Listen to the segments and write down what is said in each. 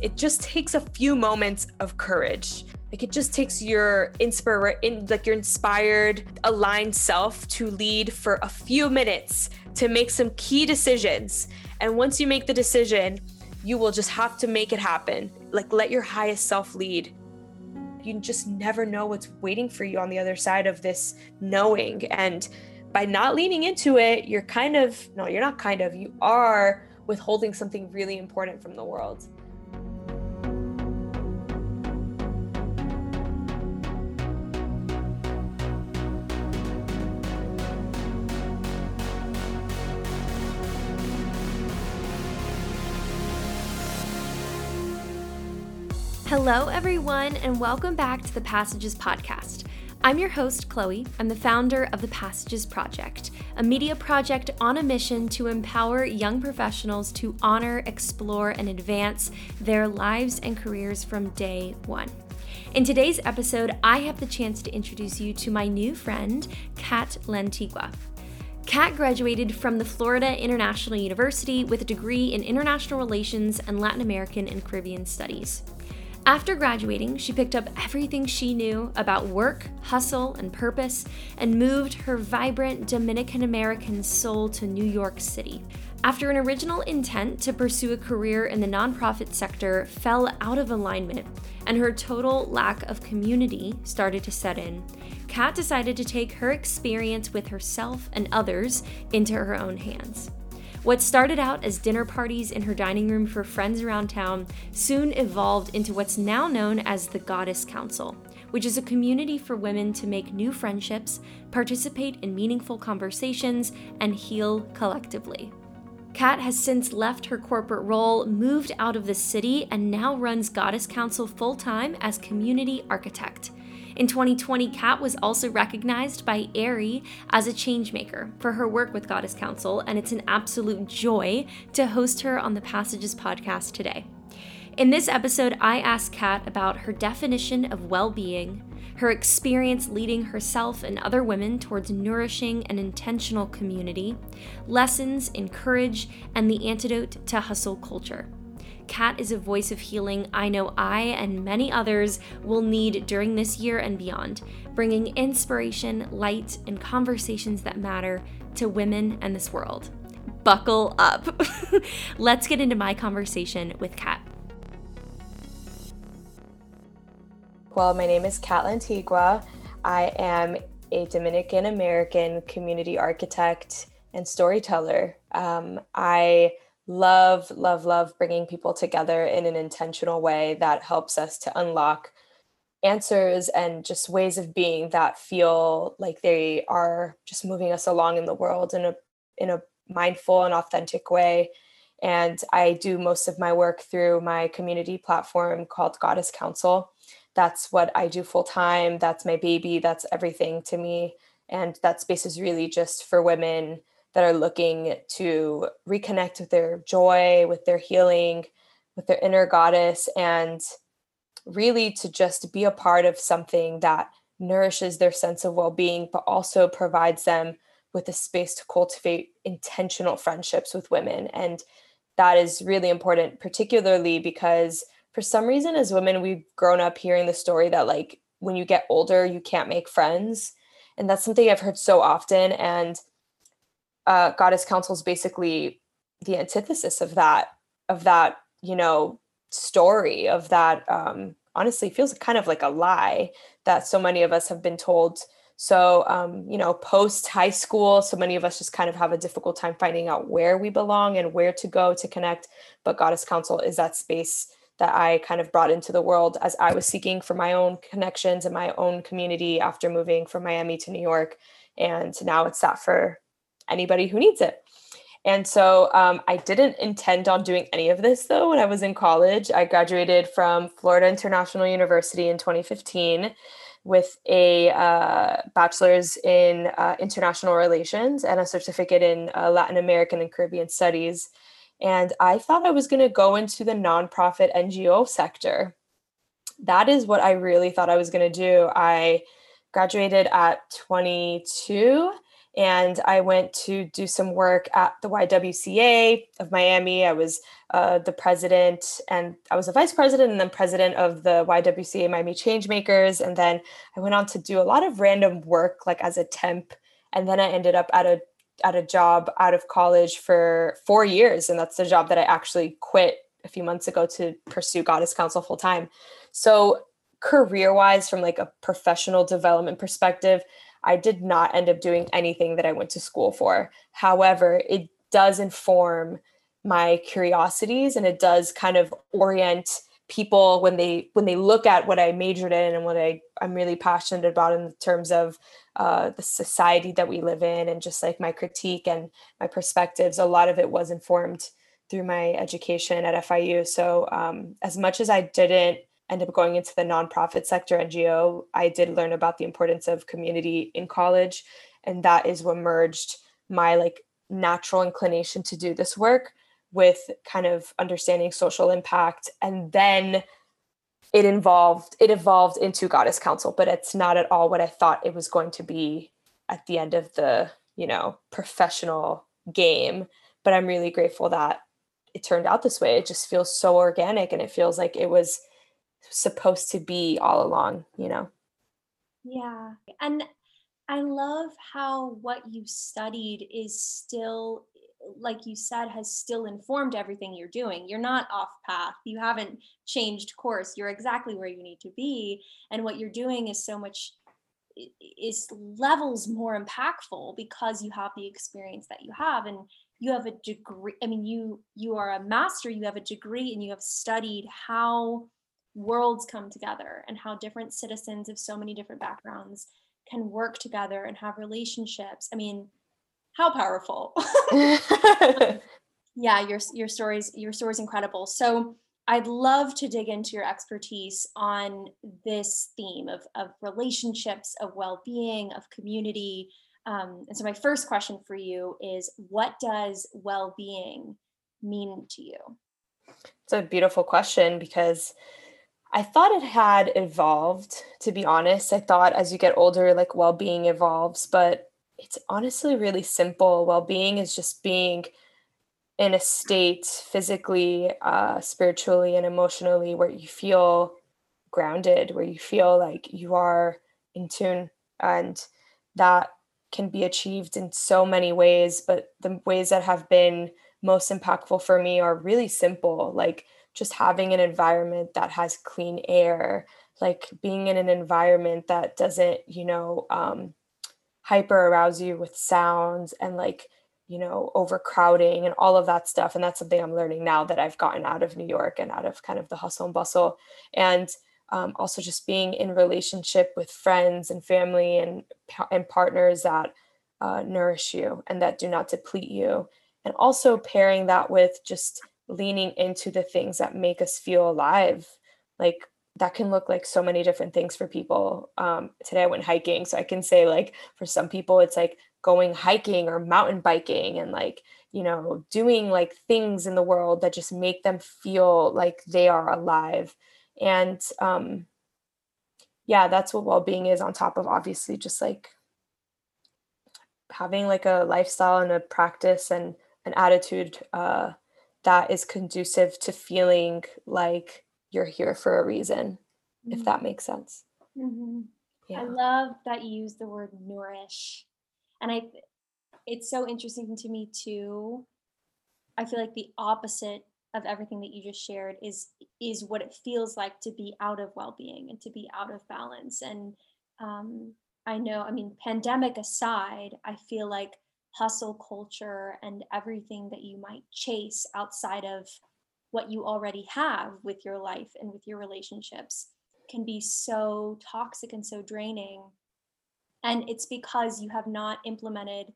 It just takes a few moments of courage. Like it just takes your inspire in like your inspired, aligned self to lead for a few minutes to make some key decisions. And once you make the decision, you will just have to make it happen. Like let your highest self lead. You just never know what's waiting for you on the other side of this knowing. And by not leaning into it, you're kind of, no, you're not kind of, you are withholding something really important from the world. Hello, everyone, and welcome back to the Passages Podcast. I'm your host, Chloe. I'm the founder of the Passages Project, a media project on a mission to empower young professionals to honor, explore, and advance their lives and careers from day one. In today's episode, I have the chance to introduce you to my new friend, Kat Lantigua. Kat graduated from the Florida International University with a degree in International Relations and Latin American and Caribbean Studies. After graduating, she picked up everything she knew about work, hustle, and purpose and moved her vibrant Dominican American soul to New York City. After an original intent to pursue a career in the nonprofit sector fell out of alignment and her total lack of community started to set in, Kat decided to take her experience with herself and others into her own hands. What started out as dinner parties in her dining room for friends around town soon evolved into what's now known as the Goddess Council, which is a community for women to make new friendships, participate in meaningful conversations, and heal collectively. Kat has since left her corporate role, moved out of the city, and now runs Goddess Council full time as community architect. In 2020, Kat was also recognized by Aerie as a changemaker for her work with Goddess Council, and it's an absolute joy to host her on the Passages podcast today. In this episode, I asked Kat about her definition of well being, her experience leading herself and other women towards nourishing and intentional community, lessons in courage, and the antidote to hustle culture. Kat is a voice of healing I know I and many others will need during this year and beyond, bringing inspiration, light, and conversations that matter to women and this world. Buckle up. Let's get into my conversation with Kat. Well, my name is Kat Lantigua. I am a Dominican American community architect and storyteller. Um, I love, love, love bringing people together in an intentional way that helps us to unlock answers and just ways of being that feel like they are just moving us along in the world in a in a mindful and authentic way. And i do most of my work through my community platform called goddess council. That's what i do full time. That's my baby. That's everything to me. And that space is really just for women that are looking to reconnect with their joy, with their healing, with their inner goddess, and really to just be a part of something that nourishes their sense of well being, but also provides them with a space to cultivate intentional friendships with women. And that is really important, particularly because for some reason, as women, we've grown up hearing the story that, like, when you get older, you can't make friends. And that's something I've heard so often. And uh, goddess council is basically the antithesis of that of that you know story of that um, honestly feels kind of like a lie that so many of us have been told. So um, you know post high school so many of us just kind of have a difficult time finding out where we belong and where to go to connect. But goddess council is that space that i kind of brought into the world as i was seeking for my own connections and my own community after moving from miami to new york. And now it's that for anybody who needs it. And so um, I didn't intend on doing any of this though when I was in college. I graduated from Florida International University in 2015 with a uh, bachelor's in uh, international relations and a certificate in uh, Latin American and Caribbean studies. And I thought I was going to go into the nonprofit NGO sector. That is what I really thought I was going to do. I graduated at 22 and I went to do some work at the YWCA of Miami. I was uh, the president and I was a vice president and then president of the YWCA Miami Changemakers. And then I went on to do a lot of random work, like as a temp. And then I ended up at a at a job out of college for four years, and that's the job that I actually quit a few months ago to pursue Goddess Council full time. So career wise, from like a professional development perspective, I did not end up doing anything that I went to school for. However, it does inform my curiosities and it does kind of orient people when they when they look at what I majored in and what I I'm really passionate about in terms of uh, the society that we live in and just like my critique and my perspectives. A lot of it was informed through my education at FIU. So um, as much as I didn't end up going into the nonprofit sector NGO, I did learn about the importance of community in college. And that is what merged my like natural inclination to do this work with kind of understanding social impact. And then it involved it evolved into Goddess Council, but it's not at all what I thought it was going to be at the end of the, you know, professional game. But I'm really grateful that it turned out this way. It just feels so organic and it feels like it was supposed to be all along, you know? Yeah. And I love how what you studied is still, like you said, has still informed everything you're doing. You're not off path. You haven't changed course. You're exactly where you need to be. And what you're doing is so much is levels more impactful because you have the experience that you have and you have a degree i mean you you are a master you have a degree and you have studied how worlds come together and how different citizens of so many different backgrounds can work together and have relationships. I mean, how powerful. yeah, your your stories your story's incredible. So I'd love to dig into your expertise on this theme of, of relationships, of well-being, of community. Um, and so my first question for you is what does well-being mean to you? It's a beautiful question because I thought it had evolved, to be honest. I thought as you get older, like well being evolves, but it's honestly really simple. Well being is just being in a state physically, uh, spiritually, and emotionally where you feel grounded, where you feel like you are in tune. And that can be achieved in so many ways, but the ways that have been most impactful for me are really simple. Like, just having an environment that has clean air, like being in an environment that doesn't, you know, um, hyper arouse you with sounds and like, you know, overcrowding and all of that stuff. And that's something I'm learning now that I've gotten out of New York and out of kind of the hustle and bustle. And um, also just being in relationship with friends and family and and partners that uh, nourish you and that do not deplete you and also pairing that with just leaning into the things that make us feel alive. Like that can look like so many different things for people. Um, today i went hiking so i can say like for some people it's like going hiking or mountain biking and like you know doing like things in the world that just make them feel like they are alive. And um yeah that's what well-being is on top of obviously just like having like a lifestyle and a practice and an attitude uh that is conducive to feeling like you're here for a reason, mm-hmm. if that makes sense. Mm-hmm. Yeah. I love that you use the word nourish. And I it's so interesting to me too. I feel like the opposite of everything that you just shared is is what it feels like to be out of well-being and to be out of balance and um, i know i mean pandemic aside i feel like hustle culture and everything that you might chase outside of what you already have with your life and with your relationships can be so toxic and so draining. And it's because you have not implemented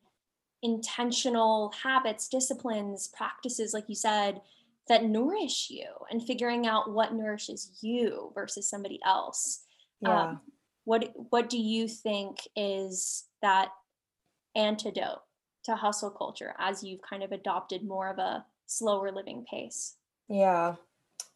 intentional habits, disciplines, practices, like you said, that nourish you and figuring out what nourishes you versus somebody else. Yeah. Um, what what do you think is that antidote to hustle culture as you've kind of adopted more of a slower living pace? Yeah,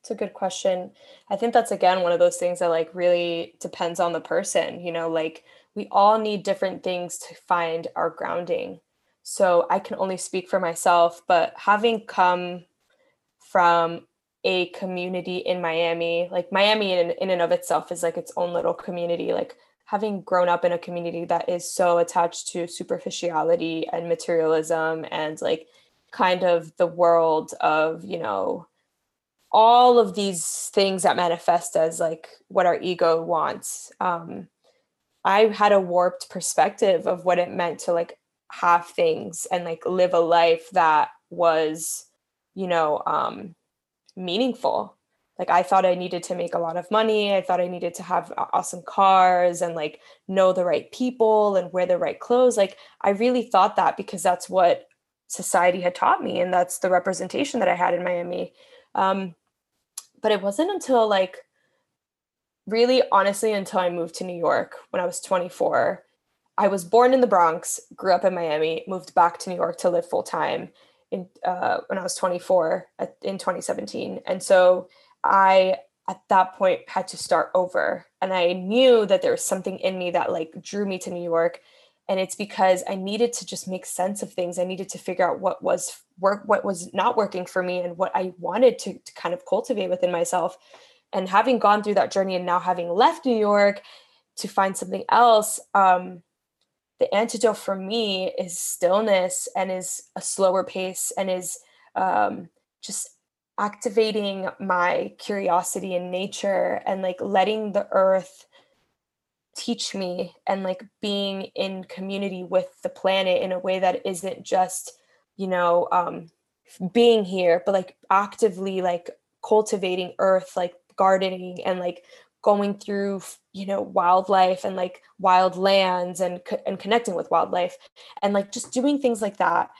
It's a good question. I think that's again one of those things that like really depends on the person, you know, like we all need different things to find our grounding. So I can only speak for myself, but having come from a community in Miami, like Miami in, in and of itself is like its own little community. Like having grown up in a community that is so attached to superficiality and materialism and like kind of the world of, you know, all of these things that manifest as like what our ego wants. Um, I had a warped perspective of what it meant to like have things and like live a life that was, you know, um, meaningful. Like I thought I needed to make a lot of money. I thought I needed to have awesome cars and like know the right people and wear the right clothes. Like I really thought that because that's what society had taught me and that's the representation that I had in Miami. Um, but it wasn't until like really honestly until I moved to New York when I was 24. I was born in the Bronx, grew up in Miami, moved back to New York to live full time in uh, when I was 24 at, in 2017. And so I at that point had to start over and I knew that there was something in me that like drew me to New York and it's because I needed to just make sense of things. I needed to figure out what was work what was not working for me and what I wanted to, to kind of cultivate within myself. And having gone through that journey and now having left New York to find something else, um, the antidote for me is stillness and is a slower pace and is um, just activating my curiosity in nature and like letting the earth teach me and like being in community with the planet in a way that isn't just you know um being here but like actively like cultivating earth like gardening and like going through you know wildlife and like wild lands and and connecting with wildlife and like just doing things like that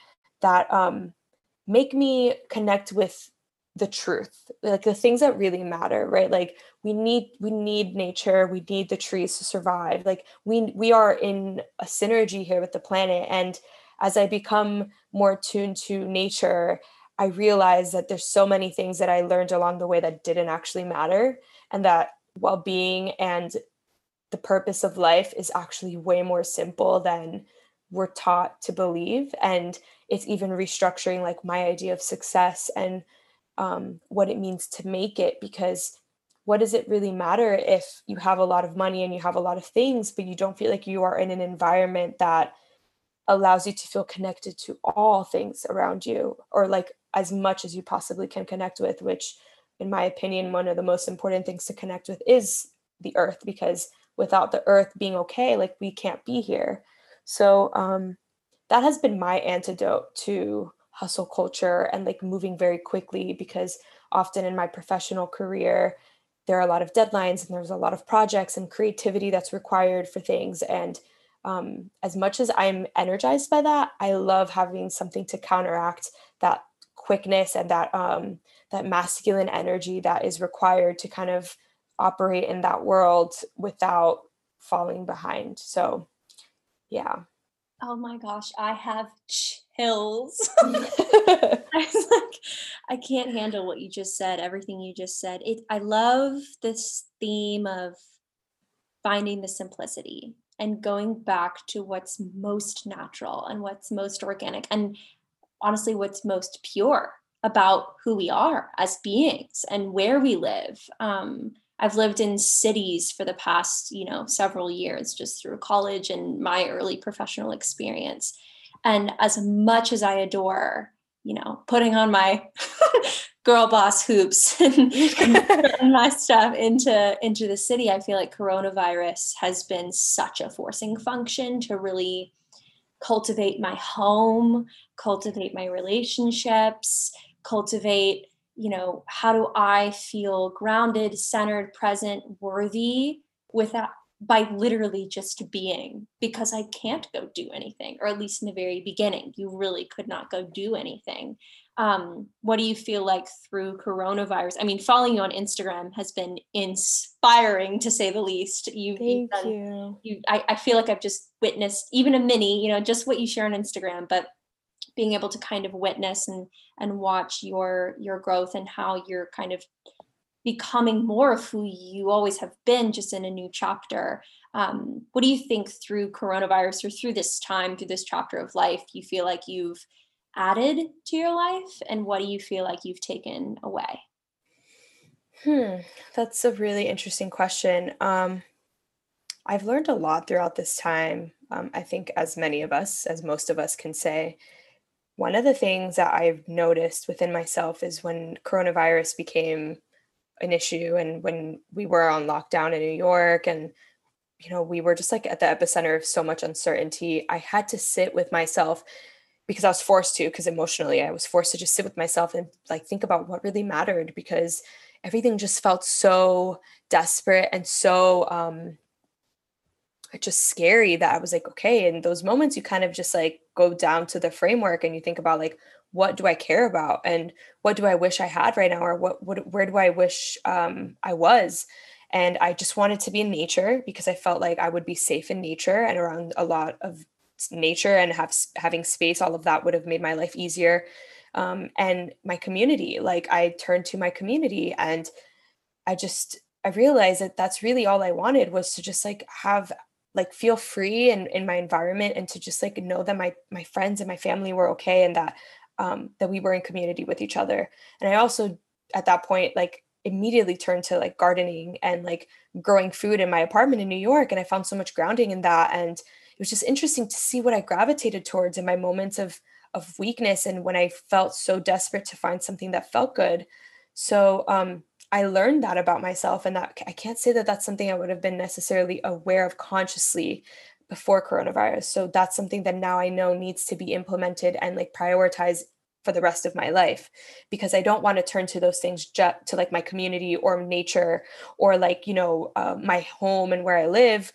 that um make me connect with the truth like the things that really matter right? Like we need we need nature we need the trees to survive. Like we we are in a synergy here with the planet and as i become more tuned to nature i realize that there's so many things that i learned along the way that didn't actually matter and that well-being and the purpose of life is actually way more simple than we're taught to believe and it's even restructuring like my idea of success and um, what it means to make it because what does it really matter if you have a lot of money and you have a lot of things but you don't feel like you are in an environment that allows you to feel connected to all things around you or like as much as you possibly can connect with which in my opinion, one of the most important things to connect with is the earth because without the earth being okay, like we can't be here. So um, that has been my antidote to hustle culture and like moving very quickly because often in my professional career, there are a lot of deadlines and there's a lot of projects and creativity that's required for things. And um, as much as I'm energized by that, I love having something to counteract that quickness and that um, that masculine energy that is required to kind of operate in that world without falling behind. So, yeah. Oh my gosh, I have chills. I was like, I can't handle what you just said, everything you just said. It I love this theme of finding the simplicity and going back to what's most natural and what's most organic and honestly what's most pure about who we are as beings and where we live. Um, I've lived in cities for the past, you know, several years just through college and my early professional experience. And as much as I adore, you know, putting on my girl boss hoops and, my stuff into into the city, I feel like coronavirus has been such a forcing function to really cultivate my home, cultivate my relationships, cultivate you know how do i feel grounded centered present worthy without by literally just being? Because i can't go do anything or at least in the very beginning you really could not go do anything. Um, what do you feel like through coronavirus? I mean following you on instagram has been inspiring to say the least. You've, Thank done, you. you I, I feel like i've just witnessed even a mini you know just what you share on instagram but being able to kind of witness and and watch your your growth and how you're kind of becoming more of who you always have been, just in a new chapter. Um, what do you think through coronavirus or through this time, through this chapter of life, you feel like you've added to your life, and what do you feel like you've taken away? Hmm, that's a really interesting question. Um, I've learned a lot throughout this time. Um, I think, as many of us, as most of us can say, one of the things that I've noticed within myself is when coronavirus became an issue and when we were on lockdown in New York and you know we were just like at the epicenter of so much uncertainty I had to sit with myself because I was forced to because emotionally I was forced to just sit with myself and like think about what really mattered because everything just felt so desperate and so um just scary that I was like, okay, in those moments you kind of just like go down to the framework and you think about like what do I care about and what do I wish I had right now or what, what where do I wish um, I was? And I just wanted to be in nature because I felt like I would be safe in nature and around a lot of nature and have having space all of that would have made my life easier um, and my community. Like I turned to my community and I just I realized that that's really all I wanted was to just like have like feel free in, in my environment and to just like know that my my friends and my family were okay and that um, that we were in community with each other. And i also at that point like immediately turned to like gardening and like growing food in my apartment in new york and i found so much grounding in that. And it was just interesting to see what i gravitated towards in my moments of of weakness and when i felt so desperate to find something that felt good. So um I learned that about myself, and that I can't say that that's something I would have been necessarily aware of consciously before coronavirus. So that's something that now I know needs to be implemented and like prioritized for the rest of my life because I don't want to turn to those things to like my community or nature or like, you know, uh, my home and where I live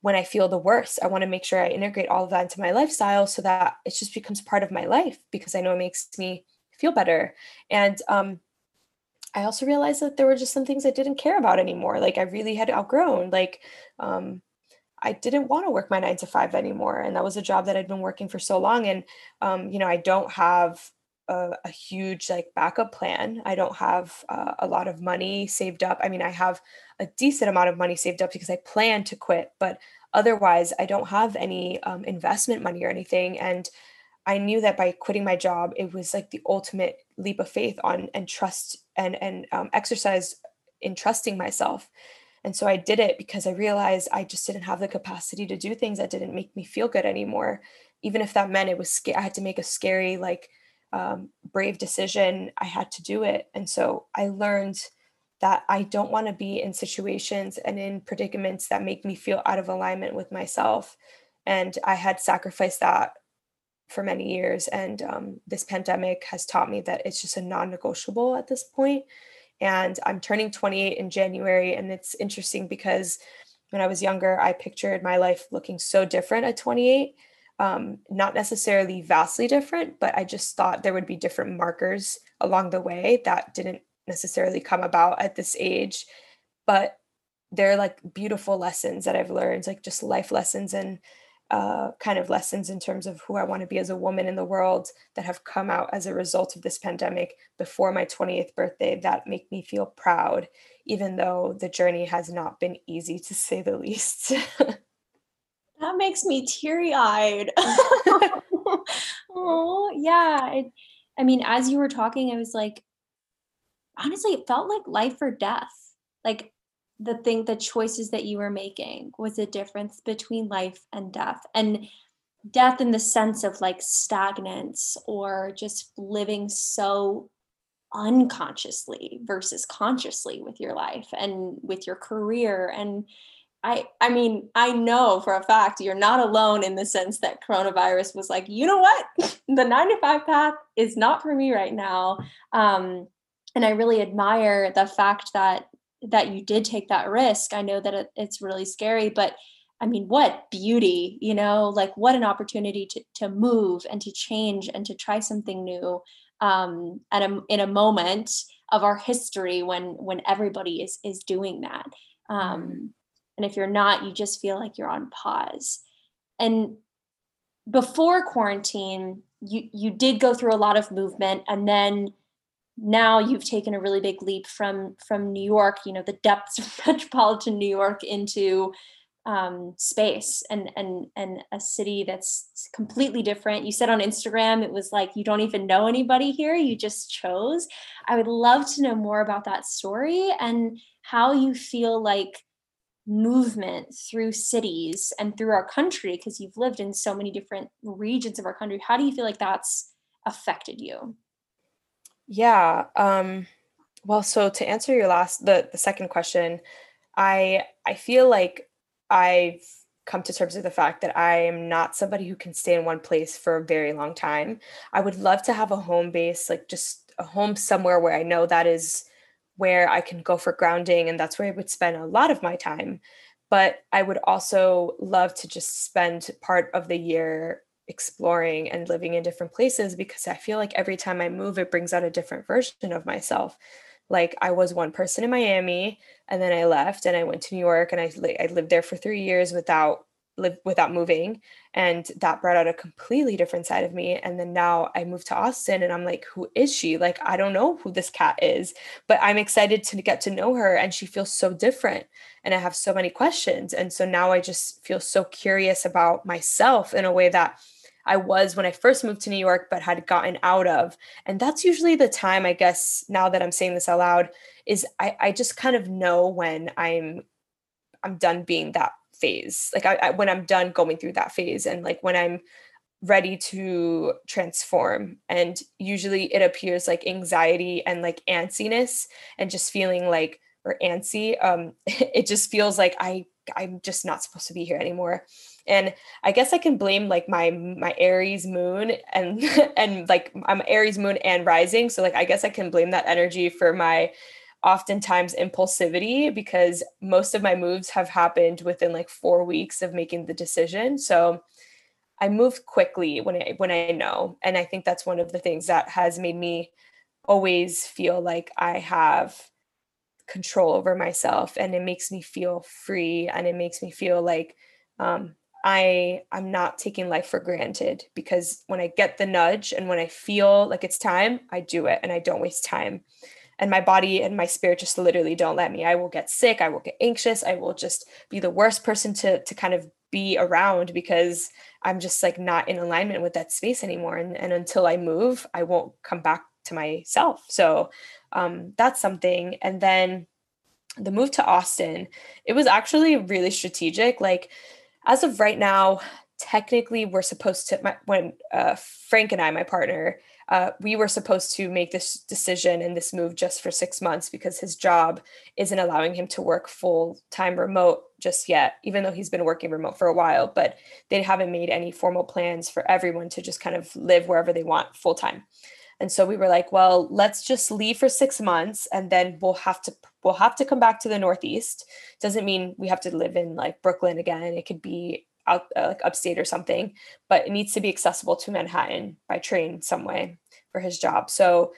when I feel the worst. I want to make sure I integrate all of that into my lifestyle so that it just becomes part of my life because I know it makes me feel better. And um, I also realized that there were just some things I didn't care about anymore. Like I really had outgrown. Like um, I didn't want to work my nine to five anymore, and that was a job that I'd been working for so long. And um, you know, I don't have a, a, huge like backup plan. I don't have uh, a lot of money saved up. I mean, I have a decent amount of money saved up because I plan to quit, but otherwise, I don't have any um, investment money or anything. And I knew that by quitting my job, it was like the ultimate leap of faith on and trust and and um, exercise in trusting myself. And so I did it because I realized I just didn't have the capacity to do things that didn't make me feel good anymore. Even if that meant it was scary, I had to make a scary, like um, brave decision. I had to do it. And so I learned that I don't want to be in situations and in predicaments that make me feel out of alignment with myself. And I had sacrificed that for many years. And um, this pandemic has taught me that it's just a non negotiable at this point. And I'm turning 28 in January. And it's interesting because when I was younger, I pictured my life looking so different at 28. Um, not necessarily vastly different, but I just thought there would be different markers along the way that didn't necessarily come about at this age. But they're like beautiful lessons that I've learned, like just life lessons and uh, kind of lessons in terms of who I want to be as a woman in the world that have come out as a result of this pandemic before my 28th birthday that make me feel proud, even though the journey has not been easy to say the least. that makes me teary eyed. oh, yeah. It, I mean, as you were talking, I was like, honestly, it felt like life or death. Like the thing the choices that you were making was a difference between life and death. And death in the sense of like stagnance or just living so unconsciously versus consciously with your life and with your career. And I I mean I know for a fact you're not alone in the sense that coronavirus was like you know what? The 9 to 5 path is not for me right now. Um and I really admire the fact that that you did take that risk. I know that it, it's really scary, but I mean, what beauty, you know, like what an opportunity to, to move and to change and to try something new um, at a, in a moment of our history when when everybody is is doing that. Um, mm-hmm. and if you're not, you just feel like you're on pause. And before quarantine, you you did go through a lot of movement, and then now you've taken a really big leap from from New York, you know, the depths of metropolitan New York into um, space and and and a city that's completely different. You said on Instagram it was like you don't even know anybody here, you just chose. I would love to know more about that story and how you feel like movement through cities and through our country because you've lived in so many different regions of our country. How do you feel like that's affected you? Yeah. Um, well, so to answer your last the the second question, I I feel like I've come to terms with the fact that I am not somebody who can stay in one place for a very long time. I would love to have a home base, like just a home somewhere where I know that is where I can go for grounding and that's where I would spend a lot of my time. But I would also love to just spend part of the year exploring and living in different places because I feel like every time I move, it brings out a different version of myself. Like I was one person in Miami and then I left and I went to New York and I, I lived there for three years without live without moving and that brought out a completely different side of me and then now i moved to austin and i'm like who is she like i don't know who this Kat is but i'm excited to get to know her and she feels so different and i have so many questions and so now i just feel so curious about myself in a way that I was when I first moved to New York, but had gotten out of. And that's usually the time, I guess, now that I'm saying this out loud, is I, I just kind of know when I'm I'm done being that phase. Like I, I when I'm done going through that phase and like when I'm ready to transform. And usually it appears like anxiety and like antsiness and just feeling like or antsy. Um, it just feels like I I'm just not supposed to be here anymore and i guess i can blame like my my aries moon and and like i'm aries moon and rising so like i guess i can blame that energy for my oftentimes impulsivity because most of my moves have happened within like four weeks of making the decision so i move quickly when i when i know and i think that's one of the things that has made me always feel like i have control over myself and it makes me feel free and it makes me feel like um, I I'm not taking life for granted because when I get the nudge and when I feel like it's time, I do it and I don't waste time. And my body and my spirit just literally don't let me. I will get sick, I will get anxious, I will just be the worst person to to kind of be around because I'm just like not in alignment with that space anymore. And, and until I move, I won't come back to myself. So um, that's something. And then the move to Austin, it was actually really strategic. Like as of right now, technically we're supposed to my, when uh, frank and i my partner uh, we were supposed to make this decision and this move just for six months because his job isn't allowing him to work full time remote just yet even though he's been working remote for a while but they haven't made any formal plans for everyone to just kind of live wherever they want full time and so we were like well let's just leave for six months and then we'll have to we'll have to come back to the northeast. Doesn't mean we have to live in like brooklyn again. It could be out uh, like upstate or something but it needs to be accessible to manhattan by train some way for his job so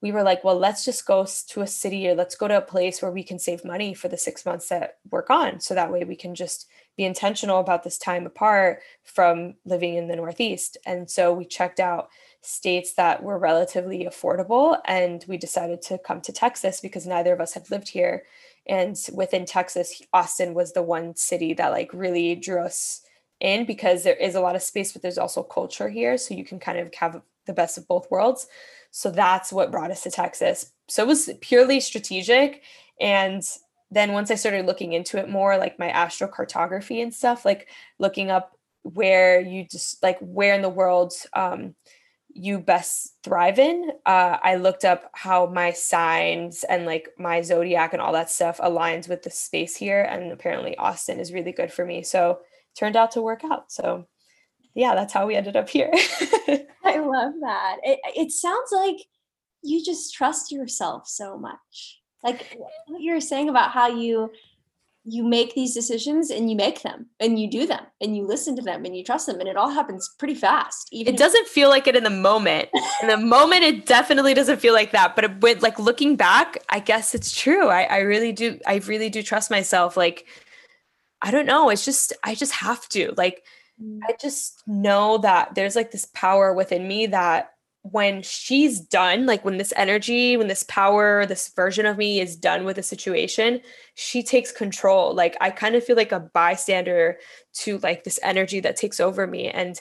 we were like well let's just go to a city or let's go to a place where we can save money for the six months that we're gone so that way we can just be intentional about this time apart from living in the northeast and so we checked out states that were relatively affordable. And we decided to come to Texas because neither of us had lived here. And within Texas, Austin was the one city that like really drew us in because there is a lot of space, but there's also culture here. So you can kind of have the best of both worlds. So that's what brought us to Texas. So it was purely strategic. And then once I started looking into it more, like my astrocartography and stuff, like looking up where you just like where in the world um, you best thrive in. Uh, I looked up how my signs and like my zodiac and all that stuff aligns with the space here. And apparently, Austin is really good for me. So, turned out to work out. So, yeah, that's how we ended up here. I love that. It, it sounds like you just trust yourself so much. Like what you were saying about how you you make these decisions and you make them and you do them and you listen to them and you trust them and it all happens pretty fast even it doesn't feel like it in the moment in the moment it definitely doesn't feel like that but it, with like looking back i guess it's true I, I really do i really do trust myself like i don't know it's just i just have to like mm. i just know that there's like this power within me that when she's done, like when this energy, when this power, this version of me is done with a situation, she takes control. Like I kind of feel like a bystander to like this energy that takes over me. And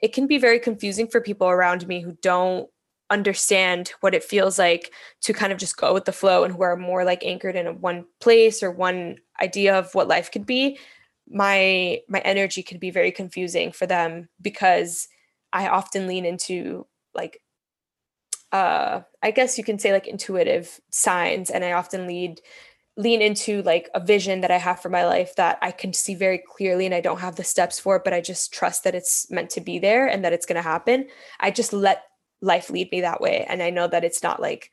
it can be very confusing for people around me who don't understand what it feels like to kind of just go with the flow and who are more like anchored in one place or one idea of what life could be my my energy can be very confusing for them because i often lean into like uh i guess you can say like intuitive signs and i often lead lean into like a vision that i have for my life that i can see very clearly and i don't have the steps for it but i just trust that it's meant to be there and that it's going to happen. I just let life lead me that way and i know that it's not like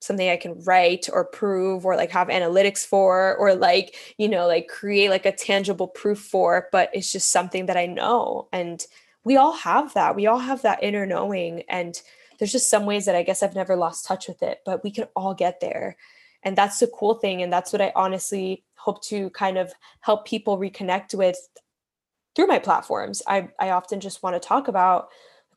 something i can write or prove or like have analytics for or like you know like create like a tangible proof for but it's just something that i know and we all have that. We all have that inner knowing. And there's just some ways that I guess I've never lost touch with it, but we can all get there. And that's the cool thing. And that's what I honestly hope to kind of help people reconnect with through my platforms. I, I often just want to talk about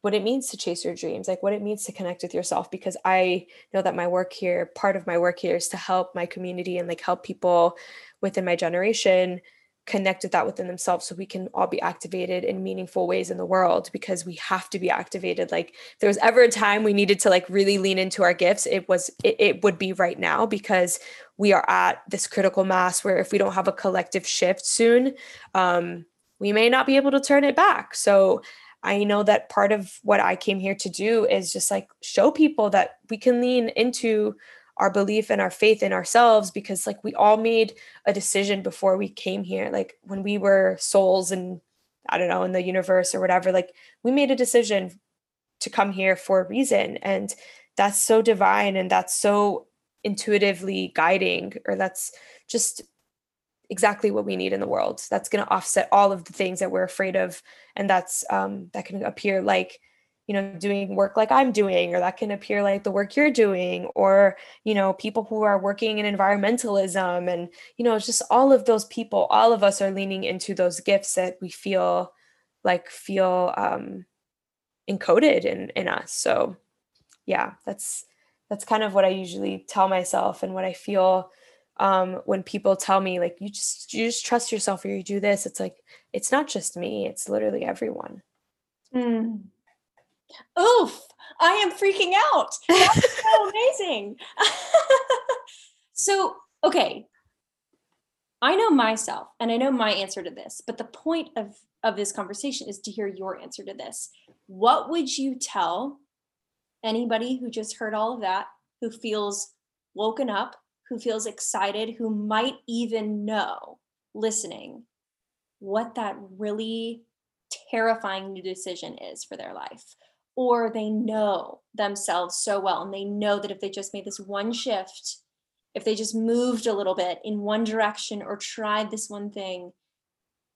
what it means to chase your dreams, like what it means to connect with yourself, because I know that my work here, part of my work here is to help my community and like help people within my generation connect with that within themselves so we can all be activated in meaningful ways in the world because we have to be activated. Like if there was ever a time we needed to like really lean into our gifts it was it, it would be right now because we are at this critical mass where if we don't have a collective shift soon um, we may not be able to turn it back. So I know that part of what I came here to do is just like show people that we can lean into our belief and our faith in ourselves because like we all made a decision before we came here. Like when we were souls and i don't know in the universe or whatever like we made a decision to come here for a reason and that's so divine and that's so intuitively guiding or that's just exactly what we need in the world. That's going to offset all of the things that we're afraid of and that's um, that can appear like you know doing work like i'm doing or that can appear like the work you're doing or you know people who are working in environmentalism. And you know just all of those people all of us are leaning into those gifts that we feel like feel um encoded in in us. So yeah that's that's kind of what i usually tell myself and what i feel um, when people tell me like you just you just trust yourself or you do this it's like it's not just me it's literally everyone mm. Oof, I am freaking out. That's so amazing. so, okay. I know myself and I know my answer to this, but the point of of this conversation is to hear your answer to this. What would you tell anybody who just heard all of that, who feels woken up, who feels excited, who might even know listening what that really terrifying new decision is for their life? or they know themselves so well and they know that if they just made this one shift if they just moved a little bit in one direction or tried this one thing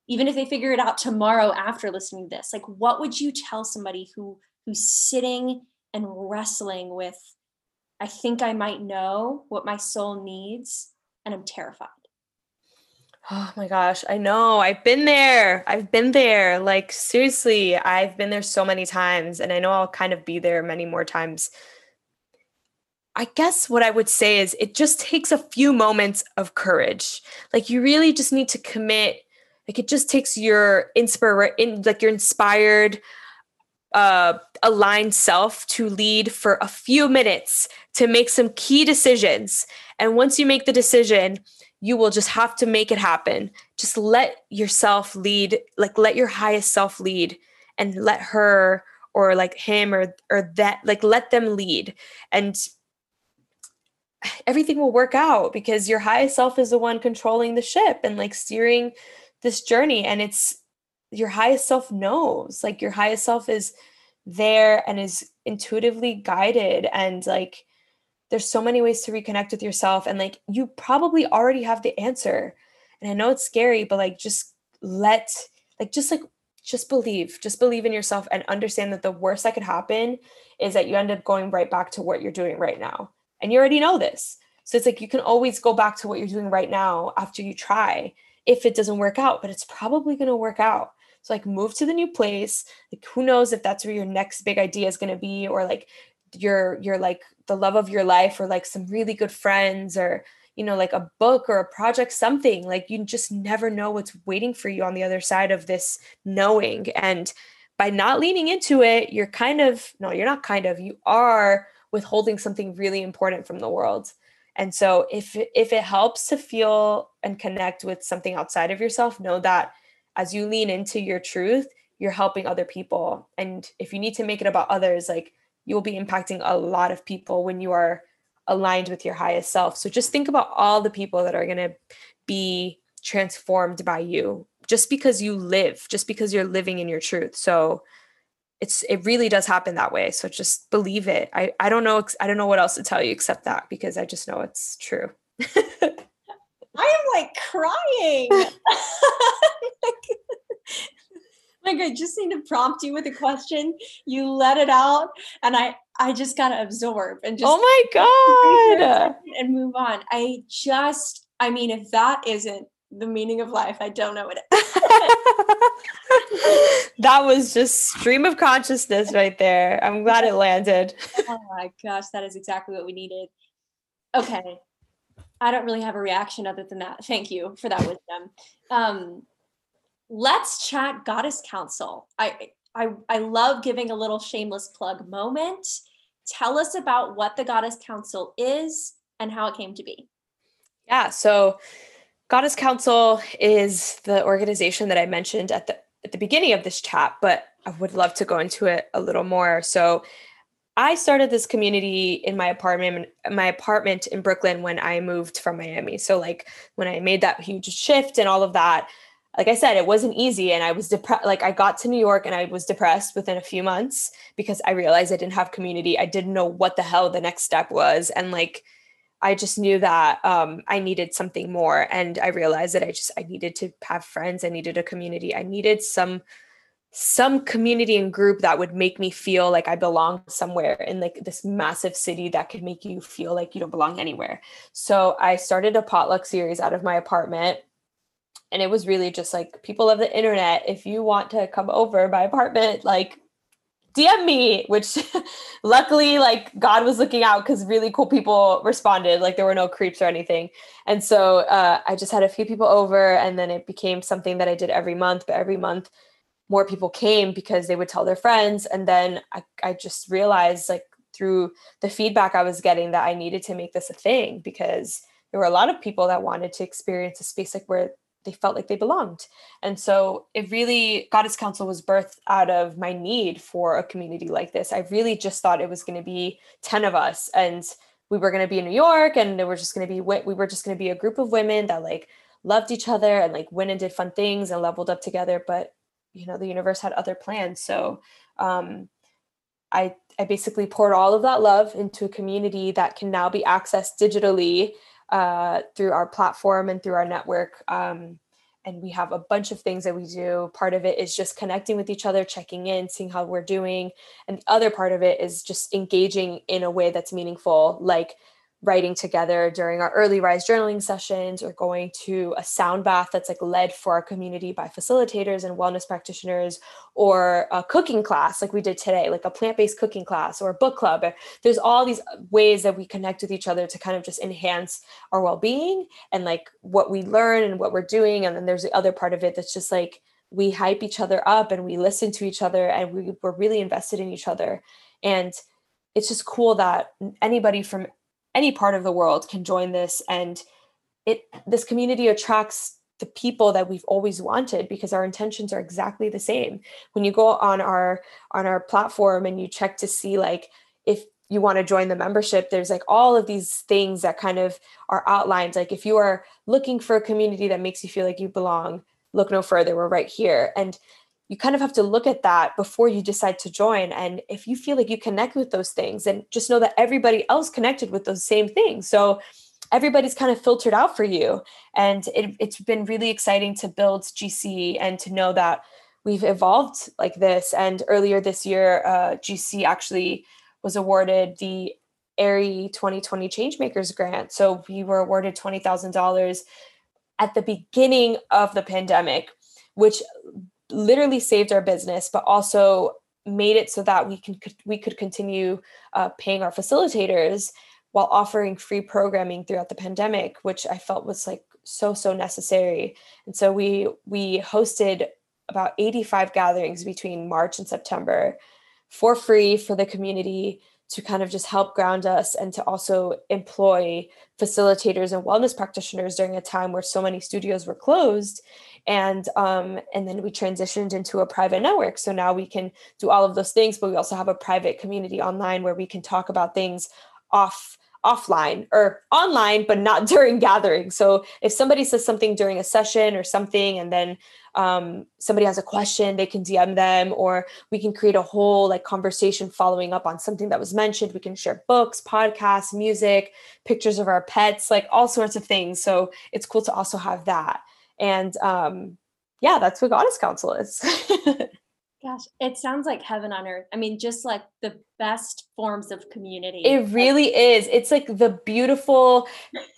even if they figure it out tomorrow after listening to this like what would you tell somebody who who's sitting and wrestling with i think i might know what my soul needs and i'm terrified Oh my gosh, I know. I've been there. I've been there. Like, seriously, I've been there so many times, and I know I'll kind of be there many more times. I guess what I would say is it just takes a few moments of courage. Like, you really just need to commit. Like, it just takes your inspire, in, like your inspired, uh, aligned self to lead for a few minutes to make some key decisions. And once you make the decision, you will just have to make it happen. Just let yourself lead, like let your highest self lead and let her or like him or or that like let them lead and everything will work out because your highest self is the one controlling the ship and like steering this journey and it's your highest self knows like your highest self is there and is intuitively guided and like there's so many ways to reconnect with yourself and like you probably already have the answer. And i know it's scary but like just let like just like just believe just believe in yourself and understand that the worst that could happen is that you end up going right back to what you're doing right now. And you already know this. So it's like you can always go back to what you're doing right now after you try if it doesn't work out but it's probably going to work out So like move to the new place. Like who knows if that's where your next big idea is going to be or like your your like the love of your life or like some really good friends or you know like a book or a project something. Like you just never know what's waiting for you on the other side of this knowing. And by not leaning into it you're kind of no you're not kind of you are withholding something really important from the world. And so if if it helps to feel and connect with something outside of yourself know that as you lean into your truth you're helping other people and if you need to make it about others like you will be impacting a lot of people when you are aligned with your highest self. So just think about all the people that are going to be transformed by you just because you live, just because you're living in your truth. So it's it really does happen that way. So just believe it. I I don't know I don't know what else to tell you except that because I just know it's true. I am like crying. like I just need to prompt you with a question. You let it out, and I I just gotta absorb and just oh my god and move on. I just I mean, if that isn't the meaning of life, I don't know what it that was just stream of consciousness right there. I'm glad it landed. oh my gosh, that is exactly what we needed. Okay. I don't really have a reaction other than that. Thank you for that wisdom. Um, let's chat goddess council. I I I love giving a little shameless plug moment. Tell us about what the goddess council is and how it came to be. Yeah, so Goddess Council is the organization that I mentioned at the at the beginning of this chat, but I would love to go into it a little more. So I started this community in my apartment my apartment in Brooklyn when I moved from Miami. So like when I made that huge shift and all of that, like I said, it wasn't easy. And I was depressed. Like I got to New York and I was depressed within a few months because I realized I didn't have community. I didn't know what the hell the next step was. And like, I just knew that um, I needed something more. And I realized that I just, I needed to have friends. I needed a community. I needed some, some community and group that would make me feel like I belong somewhere in like this massive city that could make you feel like you don't belong anywhere. So I started a potluck series out of my apartment and it was really just like people of the internet if you want to come over my apartment like dm me which luckily like god was looking out because really cool people responded like there were no creeps or anything and so uh, i just had a few people over and then it became something that i did every month but every month more people came because they would tell their friends and then i, I just realized like through the feedback i was getting that i needed to make this a thing because there were a lot of people that wanted to experience a space like where they felt like they belonged. And so it really, Goddess Council was birthed out of my need for a community like this. I really just thought it was going to be 10 of us and we were going to be in New York and we were just going to be, we were just going to be a group of women that like loved each other and like went and did fun things and leveled up together. But, you know, the universe had other plans. So, um, I, I basically poured all of that love into a community that can now be accessed digitally uh, through our platform and through our network. Um, and we have a bunch of things that we do. Part of it is just connecting with each other, checking in, seeing how we're doing. And the other part of it is just engaging in a way that's meaningful, like writing together during our early rise journaling sessions or going to a sound bath that's like led for our community by facilitators and wellness practitioners or a cooking class like we did today like a plant-based cooking class or a book club. There's all these ways that we connect with each other to kind of just enhance our well-being and like what we learn and what we're doing and then there's the other part of it that's just like we hype each other up and we listen to each other and we, we're really invested in each other. And it's just cool that anybody from any part of the world can join this and it this community attracts the people that we've always wanted because our intentions are exactly the same. When you go on our on our platform and you check to see like if you want to join the membership there's like all of these things that kind of are outlined. Like if you are looking for a community that makes you feel like you belong look no further we're right here. And you kind of have to look at that before you decide to join. And if you feel like you connect with those things, and just know that everybody else connected with those same things. So everybody's kind of filtered out for you. And it, it's been really exciting to build GC and to know that we've evolved like this. And earlier this year, uh, GC actually was awarded the Aerie 2020 Changemakers Grant. So we were awarded $20,000 at the beginning of the pandemic, which literally saved our business, but also made it so that we can we could continue uh, paying our facilitators while offering free programming throughout the pandemic, which I felt was like so so necessary. And so we we hosted about 85 gatherings between March and September for free for the community to kind of just help ground us and to also employ facilitators and wellness practitioners during a time where so many studios were closed and um, and then we transitioned into a private network. So now we can do all of those things but we also have a private community online where we can talk about things off offline or online, but not during gatherings. So if somebody says something during a session or something, and then um, somebody has a question, they can DM them, or we can create a whole like conversation following up on something that was mentioned. We can share books, podcasts, music, pictures of our pets, like all sorts of things. So it's cool to also have that. And um, yeah, that's what Goddess Council is. Gosh, it sounds like heaven on earth. I mean, just like the best forms of community. It really is. It's like the beautiful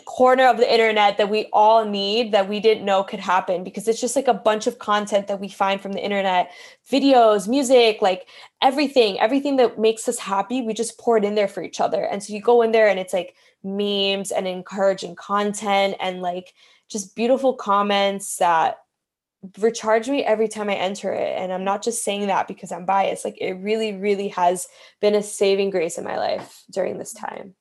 corner of the internet that we all need that we didn't know could happen because it's just like a bunch of content that we find from the internet videos, music, like everything, everything that makes us happy. We just pour it in there for each other. And so you go in there and it's like memes and encouraging content and like just beautiful comments that recharge me every time I enter it. And I'm not just saying that because I'm biased. Like it really, really has been a saving grace in my life during this time.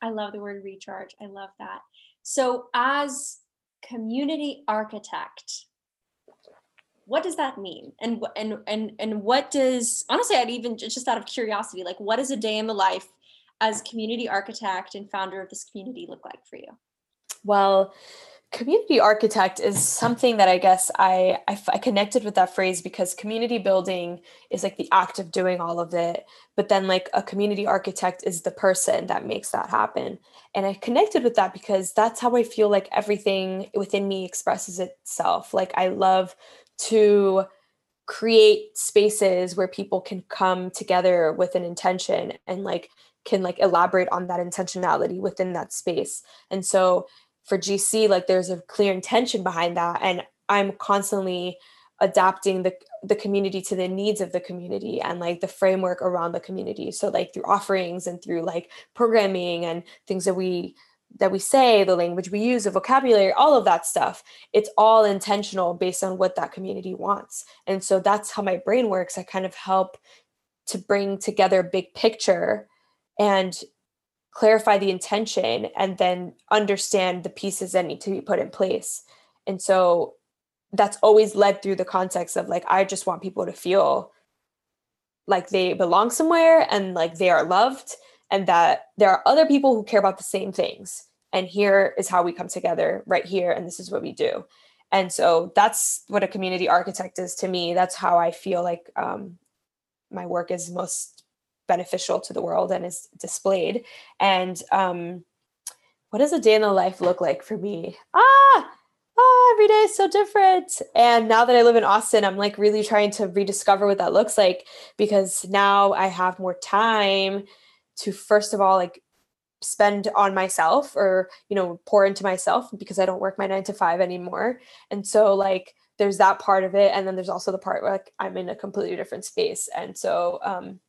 I love the word recharge. I love that. So as community architect, what does that mean? And and and and what does honestly I'd even just out of curiosity, like what does a day in the life as community architect and founder of this community look like for you? Well, community architect is something that I guess I, I, I connected with that phrase because community building is like the act of doing all of it, but then like a community architect is the person that makes that happen. And I connected with that because that's how I feel like everything within me expresses itself. Like I love to create spaces where people can come together with an intention and like can like elaborate on that intentionality within that space. And so for GC, like there's a clear intention behind that. And I'm constantly adapting the the community to the needs of the community and like the framework around the community so like through offerings and through like programming and things that we that we say the language we use the vocabulary all of that stuff it's all intentional based on what that community wants and so that's how my brain works i kind of help to bring together big picture and clarify the intention and then understand the pieces that need to be put in place. And so that's always led through the context of like i just want people to feel like they belong somewhere and like they are loved and that there are other people who care about the same things. And here is how we come together right here and this is what we do. And so that's what a community architect is to me. That's how i feel like um, my work is most beneficial to the world and is displayed. And um, what does a day in the life look like for me? Ah, oh, every day is so different. And now that I live in Austin, I'm like really trying to rediscover what that looks like because now I have more time to, first of all, like spend on myself or, you know, pour into myself because I don't work my nine to five anymore. And so, like, there's that part of it. And then there's also the part where like I'm in a completely different space. And so, um,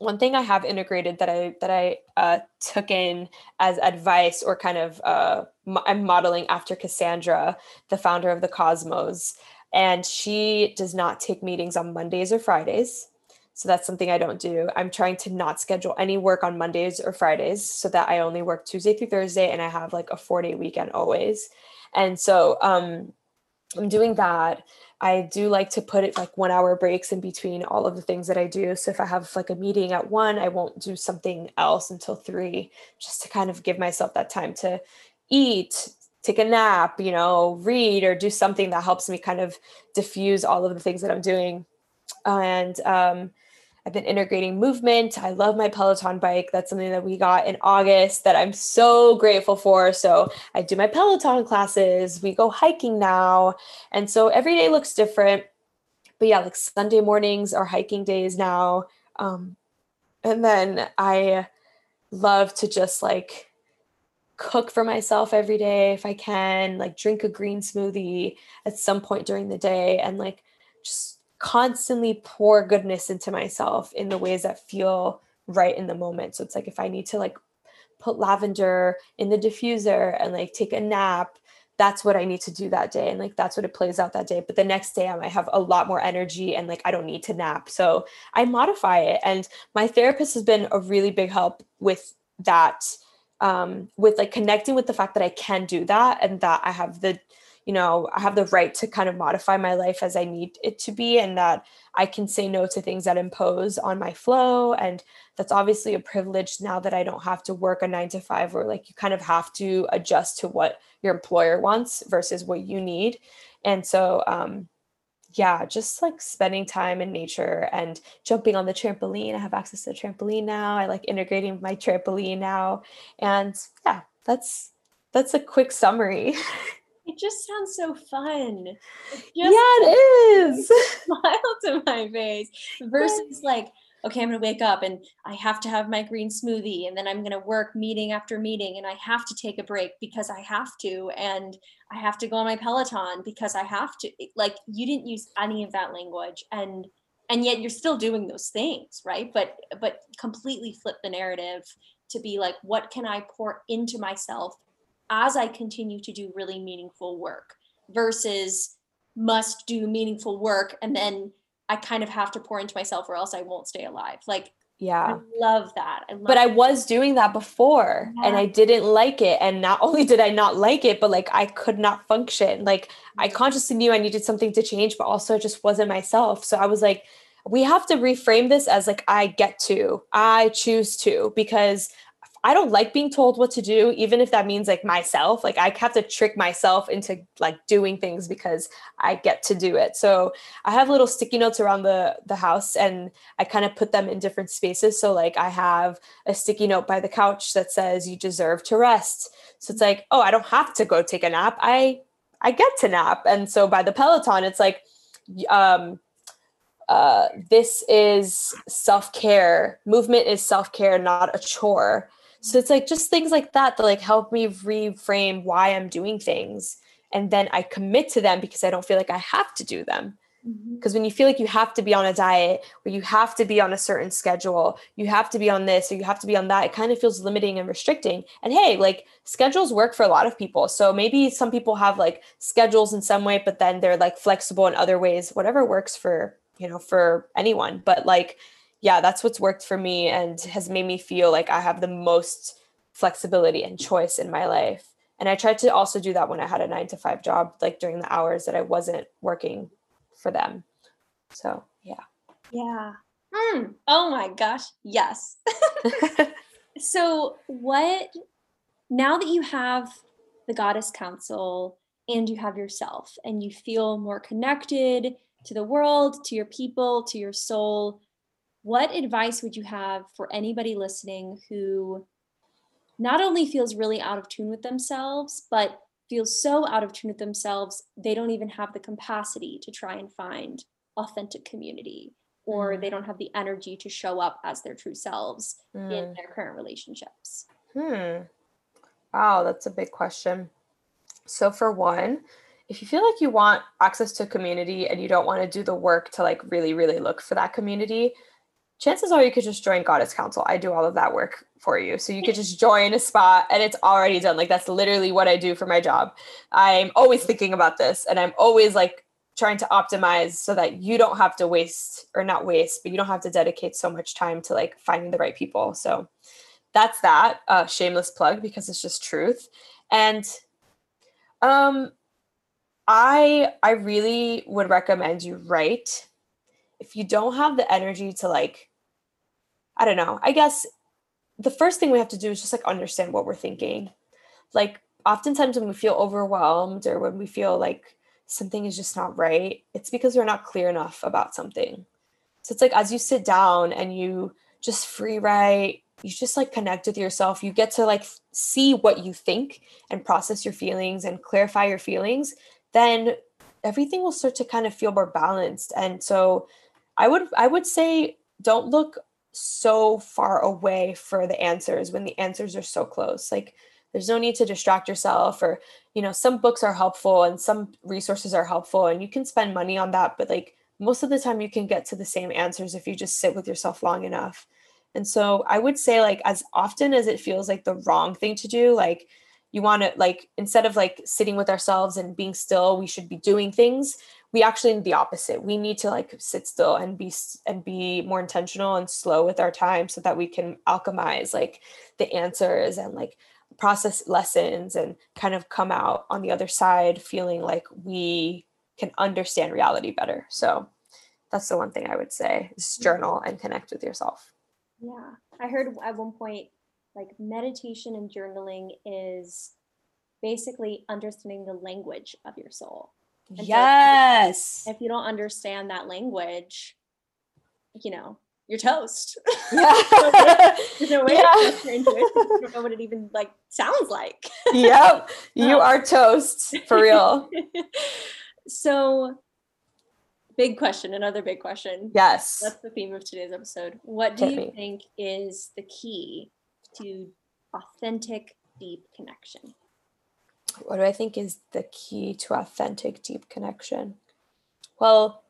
one thing I have integrated that I that I uh, took in as advice or kind of uh, I'm modeling after Cassandra, the founder of the Cosmos, and she does not take meetings on Mondays or Fridays. So that's something I don't do. I'm trying to not schedule any work on Mondays or Fridays so that I only work Tuesday through Thursday and I have like a four day weekend always. And so um, I'm doing that. I do like to put it like one hour breaks in between all of the things that I do. So if I have like a meeting at one, I won't do something else until three, just to kind of give myself that time to eat, take a nap, you know, read or do something that helps me kind of diffuse all of the things that I'm doing. And um, I've been integrating movement. I love my Peloton bike. That's something that we got in August that I'm so grateful for. So I do my Peloton classes. We go hiking now. And so every day looks different. But yeah, like Sunday mornings are hiking days now. Um, and then I love to just like cook for myself every day if I can, like drink a green smoothie at some point during the day and like just constantly pour goodness into myself in the ways that feel right in the moment. So it's like if I need to like put lavender in the diffuser and like take a nap, that's what I need to do that day. And like that's what it plays out that day. But the next day I might have a lot more energy and like I don't need to nap. So I modify it. And my therapist has been a really big help with that. Um, with like connecting with the fact that I can do that and that I have the you know, I have the right to kind of modify my life as I need it to be, and that I can say no to things that impose on my flow. And that's obviously a privilege now that I don't have to work a nine to five, or like you kind of have to adjust to what your employer wants versus what you need. And so, um, yeah, just like spending time in nature and jumping on the trampoline. I have access to trampoline now. I like integrating my trampoline now. And yeah, that's that's a quick summary. It just sounds so fun. It yeah, it is. Smile to my face versus like, okay, I'm gonna wake up and I have to have my green smoothie, and then I'm gonna work meeting after meeting, and I have to take a break because I have to, and I have to go on my Peloton because I have to. Like, you didn't use any of that language, and and yet you're still doing those things, right? But but completely flip the narrative to be like, what can I pour into myself as I continue to do really meaningful work versus must do meaningful work and then I kind of have to pour into myself or else I won't stay alive. Like yeah. I love that. I love but I was doing that before yeah. and I didn't like it. And not only did I not like it, but like I could not function. Like I mm-hmm. consciously knew I needed something to change, but also it just wasn't myself. So I was like, we have to reframe this as like I get to, I choose to, because I don't like being told what to do, even if that means like myself. Like I have to trick myself into like doing things because I get to do it. So I have little sticky notes around the the house, and I kind of put them in different spaces. So like I have a sticky note by the couch that says "You deserve to rest." So it's like, oh, I don't have to go take a nap. I I get to nap, and so by the Peloton, it's like, um, uh, this is self care. Movement is self care, not a chore. So it's like just things like that that like help me reframe why I'm doing things. And then I commit to them because I don't feel like I have to do them. Because mm-hmm. when you feel like you have to be on a diet or you have to be on a certain schedule, you have to be on this or you have to be on that, it kind of feels limiting and restricting. And hey, like schedules work for a lot of people. So maybe some people have like schedules in some way, but then they're like flexible in other ways, whatever works for, you know, for anyone. But like, yeah, that's what's worked for me and has made me feel like I have the most flexibility and choice in my life. And I tried to also do that when I had a nine to five job, like during the hours that I wasn't working for them. So, yeah. Yeah. Mm. Oh my gosh. Yes. so, what, now that you have the Goddess Council and you have yourself and you feel more connected to the world, to your people, to your soul, what advice would you have for anybody listening who not only feels really out of tune with themselves, but feels so out of tune with themselves, they don't even have the capacity to try and find authentic community, or mm. they don't have the energy to show up as their true selves mm. in their current relationships? Hmm. Wow, that's a big question. So, for one, if you feel like you want access to community and you don't want to do the work to like really, really look for that community, chances are you could just join Goddess Council. I do all of that work for you. So you could just join a spot and it's already done. Like that's literally what I do for my job. I'm always thinking about this and I'm always like trying to optimize so that you don't have to waste or not waste, but you don't have to dedicate so much time to like finding the right people. So that's that uh, shameless plug because it's just truth. And um I I really would recommend you write if you don't have the energy to like I don't know. I guess the first thing we have to do is just like understand what we're thinking. Like oftentimes when we feel overwhelmed or when we feel like something is just not right, it's because we're not clear enough about something. So it's like as you sit down and you just free write, you just like connect with yourself, you get to like see what you think and process your feelings and clarify your feelings, then everything will start to kind of feel more balanced. And so I would I would say don't look so far away for the answers when the answers are so close. Like there's no need to distract yourself or you know some books are helpful and some resources are helpful and you can spend money on that but like most of the time you can get to the same answers if you just sit with yourself long enough. And so I would say like as often as it feels like the wrong thing to do, like you want to like instead of like sitting with ourselves and being still, we should be doing things. We actually need the opposite. We need to like sit still and be and be more intentional and slow with our time so that we can alchemize like the answers and like process lessons and kind of come out on the other side feeling like we can understand reality better. So that's the one thing I would say is journal and connect with yourself. Yeah. I heard at one point like meditation and journaling is basically understanding the language of your soul. And yes. So if you don't understand that language, you know, you're toast. Yeah. There's no way yeah. to trust your intuition. You don't know what it even like sounds like. yep. You um, are toast for real. so big question, another big question. Yes. That's the theme of today's episode. What do Hit you me. think is the key to authentic, deep connection? What do I think is the key to authentic, deep connection? Well,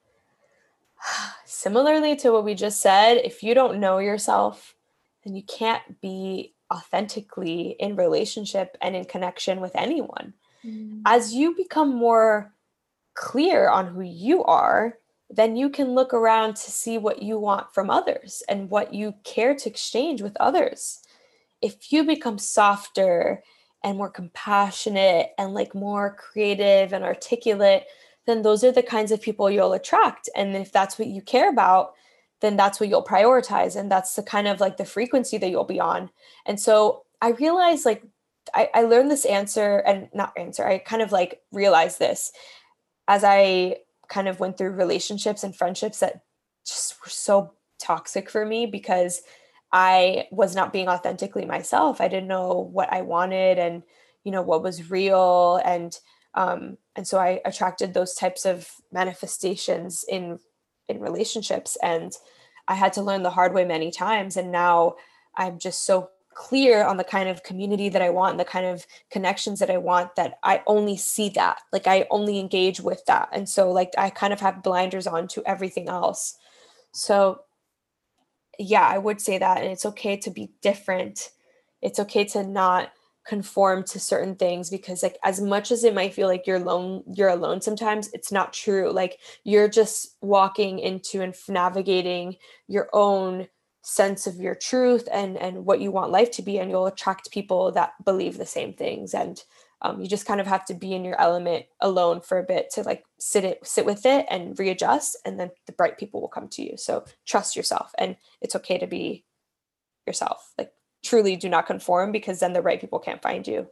similarly to what we just said, if you don't know yourself, then you can't be authentically in relationship and in connection with anyone. Mm. As you become more clear on who you are, then you can look around to see what you want from others and what you care to exchange with others. If you become softer and more compassionate and like more creative and articulate, then those are the kinds of people you'll attract. And if that's what you care about, then that's what you'll prioritize. And that's the kind of like the frequency that you'll be on. And so I realized like I, I learned this answer and not answer, I kind of like realized this as I kind of went through relationships and friendships that just were so toxic for me because I was not being authentically myself. I didn't know what I wanted and you know what was real and um and so I attracted those types of manifestations in in relationships and I had to learn the hard way many times and now I'm just so clear on the kind of community that I want and the kind of connections that I want that I only see that. Like I only engage with that. And so like I kind of have blinders on to everything else. So yeah, I would say that and it's okay to be different. It's okay to not conform to certain things because like as much as it might feel like you're alone you're alone sometimes it's not true like you're just walking into and navigating your own sense of your truth and and what you want life to be and you'll attract people that believe the same things and um, you just kind of have to be in your element alone for a bit to like sit it sit with it and readjust and then the bright people will come to you so trust yourself and it's okay to be yourself like truly do not conform because then the right people can't find you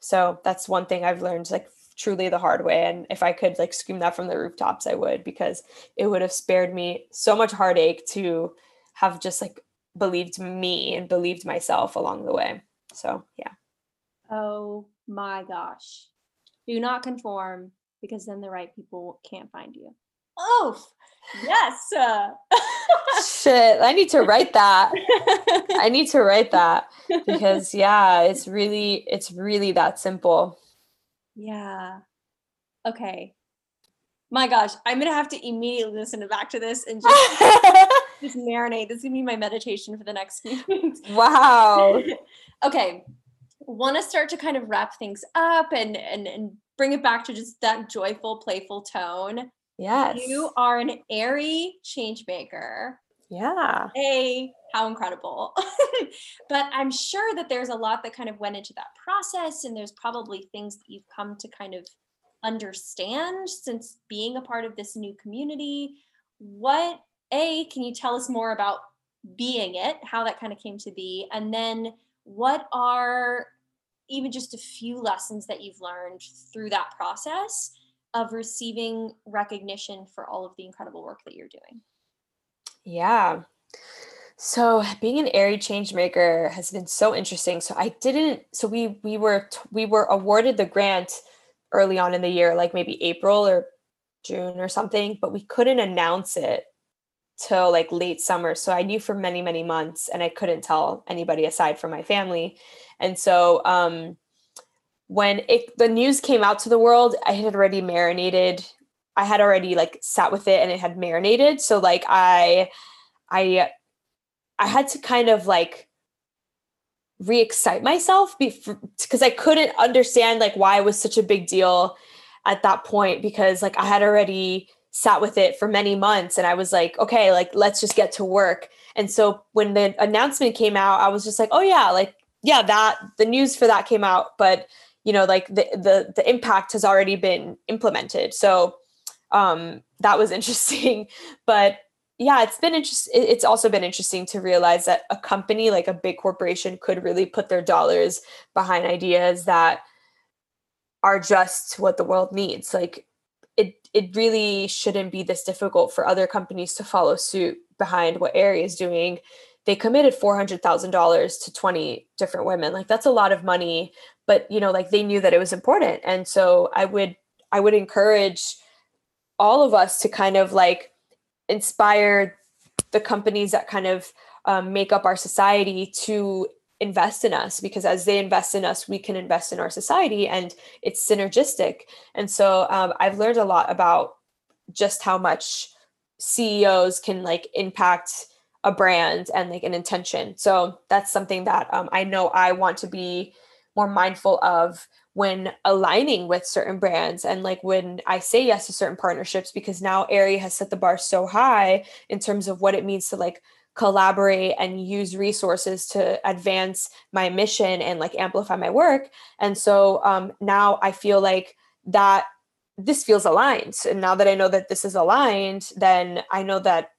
so that's one thing i've learned like truly the hard way and if i could like scream that from the rooftops i would because it would have spared me so much heartache to have just like believed me and believed myself along the way. So, yeah. Oh my gosh. Do not conform because then the right people can't find you. Oh, yes. Uh, Shit, I need to write that. I need to write that because yeah, it's really it's really that simple. Yeah. Okay. My gosh, I'm gonna have to immediately listen back to this and just just marinate. This is gonna be my meditation for the next few weeks. Wow. okay. Want to start to kind of wrap things up and and and bring it back to just that joyful, playful tone. Yes. You are an Aerie change maker. Yeah. A how incredible. but I'm sure that there's a lot that kind of went into that process and there's probably things that you've come to kind of understand since being a part of this new community. What a, can you tell us more about being it, how that kind of came to be? And then what are even just a few lessons that you've learned through that process of receiving recognition for all of the incredible work that you're doing? Yeah. So being an Aerie change maker has been so interesting. So I didn't so we we were we were awarded the grant early on in the year like maybe April or June or something, but we couldn't announce it till like late summer. So I knew for many, many months and I couldn't tell anybody aside from my family. And so um, when it, the news came out to the world, I had already marinated. I had already like sat with it and it had marinated. So like I I I had to kind of like re-excite myself because I couldn't understand like why it was such a big deal at that point because like I had already sat with it for many months and I was like, okay, like let's just get to work. And so when the announcement came out, I was just like, oh yeah, like yeah, that the news for that came out, but you know, like the the the impact has already been implemented. So um that was interesting. But yeah, it's been interesting. It's also been interesting to realize that a company like a big corporation could really put their dollars behind ideas that are just what the world needs. Like it it really shouldn't be this difficult for other companies to follow suit behind what Aerie is doing. They committed four hundred thousand dollars to twenty different women. Like that's a lot of money, but you know, like they knew that it was important, and so I would I would encourage all of us to kind of like inspire the companies that kind of um, make up our society to invest in us because as they invest in us we can invest in our society and it's synergistic. And so um, i've learned a lot about just how much ceos can like impact a brand and like an intention. So that's something that um, i know i want to be more mindful of when aligning with certain brands and like when I say yes to certain partnerships because now Aerie has set the bar so high in terms of what it means to like collaborate and use resources to advance my mission and like amplify my work. And so um, now i feel like that this feels aligned. And now that i know that this is aligned then i know that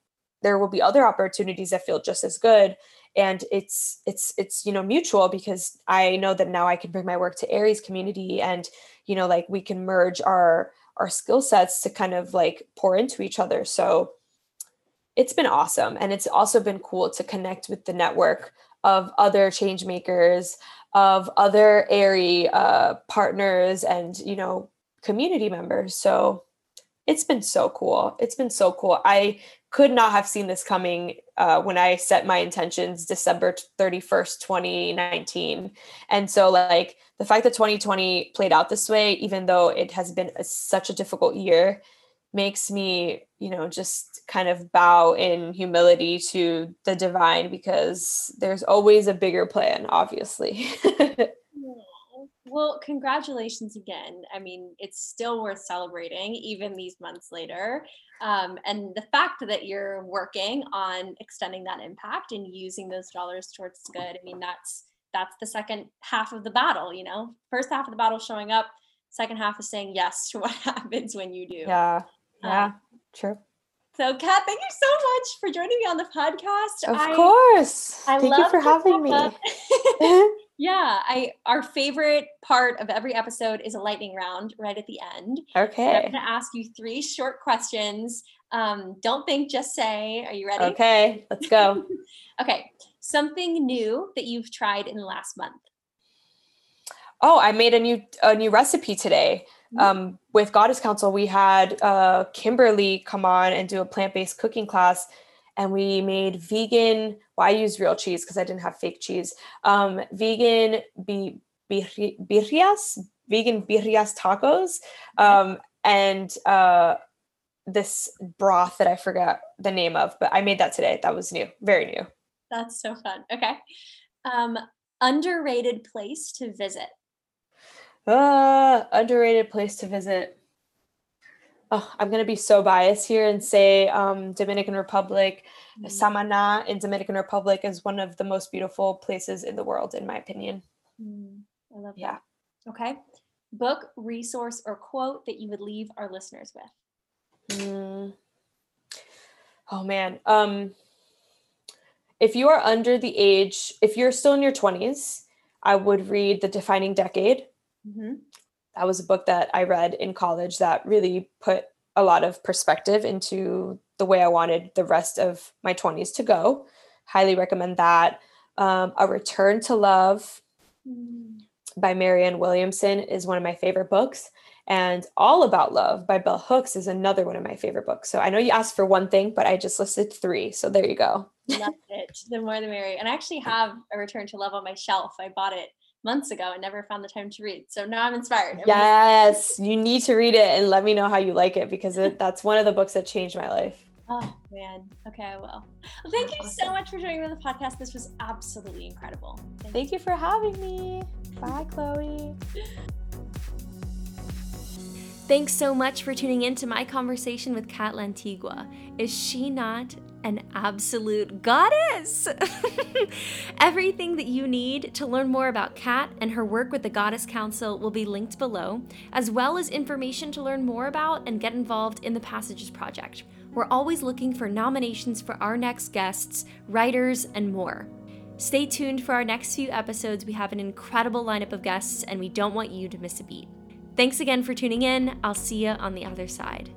there will be other opportunities that feel just as good. And it's it's it's you know mutual because i know that now i can bring my work to Aerie's community and you know like we can merge our our skill sets to kind of like pour into each other. So it's been awesome and it's also been cool to connect with the network of other change makers of other Aerie uh, partners and you know community members. So it's been so cool. It's been so cool. I could not have seen this coming uh, when i set my intentions december 31st 2019 and so like the fact that 2020 played out this way even though it has been a, such a difficult year makes me, you know, just kind of bow in humility to the divine because there's always a bigger plan, obviously. well, congratulations again. I mean, it's still worth celebrating even these months later. Um, and the fact that you're working on extending that impact and using those dollars towards good, I mean, that's that's the second half of the battle, you know. First half of the battle showing up, second half is saying yes to what happens when you do. Yeah. Yeah, um, true. So, Kat, thank you so much for joining me on the podcast. Of I, course. I thank you for having me. yeah, I our favorite part of every episode is a lightning round right at the end. Okay. I'm going to ask you three short questions. Um, don't think, just say. Are you ready? Okay, let's go. okay, something new that you've tried in the last month. Oh, I made a new a new recipe today. Mm-hmm. um, with Goddess Council, we had uh, Kimberly come on and do a plant based cooking class. And we made vegan, well, I used real cheese because I didn't have fake cheese. Um, vegan bi- birrias, vegan birrias tacos. Um, and uh, this broth that I forgot the name of, but I made that today. That was new, very new. That's so fun. Okay. Um, underrated place to visit. Uh, underrated place to visit. Oh, I'm gonna be so biased here and say um, Dominican Republic, mm-hmm. Samana in Dominican Republic is one of the most beautiful places in the world, in my opinion. Mm, I love yeah. that. Okay, book, resource, or quote that you would leave our listeners with. Mm. Oh man, um, if you are under the age, if you're still in your 20s, I would read The Defining Decade Mm-hmm. That was a book that I read in college that really put a lot of perspective into the way I wanted the rest of my 20s to go. Highly recommend that. Um, a Return to Love mm. by Marianne Williamson is one of my favorite books. And All About Love by Bell Hooks is another one of my favorite books. So I know you asked for one thing, but I just listed three. So there you go. Love it. The more the merrier. And I actually have A Return to Love on my shelf. I bought it months ago and never found the time to read. So now I'm inspired. I'm yes, you need to read it and let me know how you like it because it, that's one of the books that changed my life. Oh man. Okay, I will. Well, thank you so much for joining me on the podcast. This was absolutely incredible. Thank, thank you for having me. Bye, Chloe. Thanks so much for tuning in to my conversation with Kat Lantigua. Is she not an absolute goddess? Everything that you need to learn more about Kat and her work with the Goddess Council will be linked below, as well as information to learn more about and get involved in the Passages Project. We're always looking for nominations for our next guests, writers, and more. Stay tuned for our next few episodes. We have an incredible lineup of guests, and we don't want you to miss a beat. Thanks again for tuning in. I'll see you on the other side.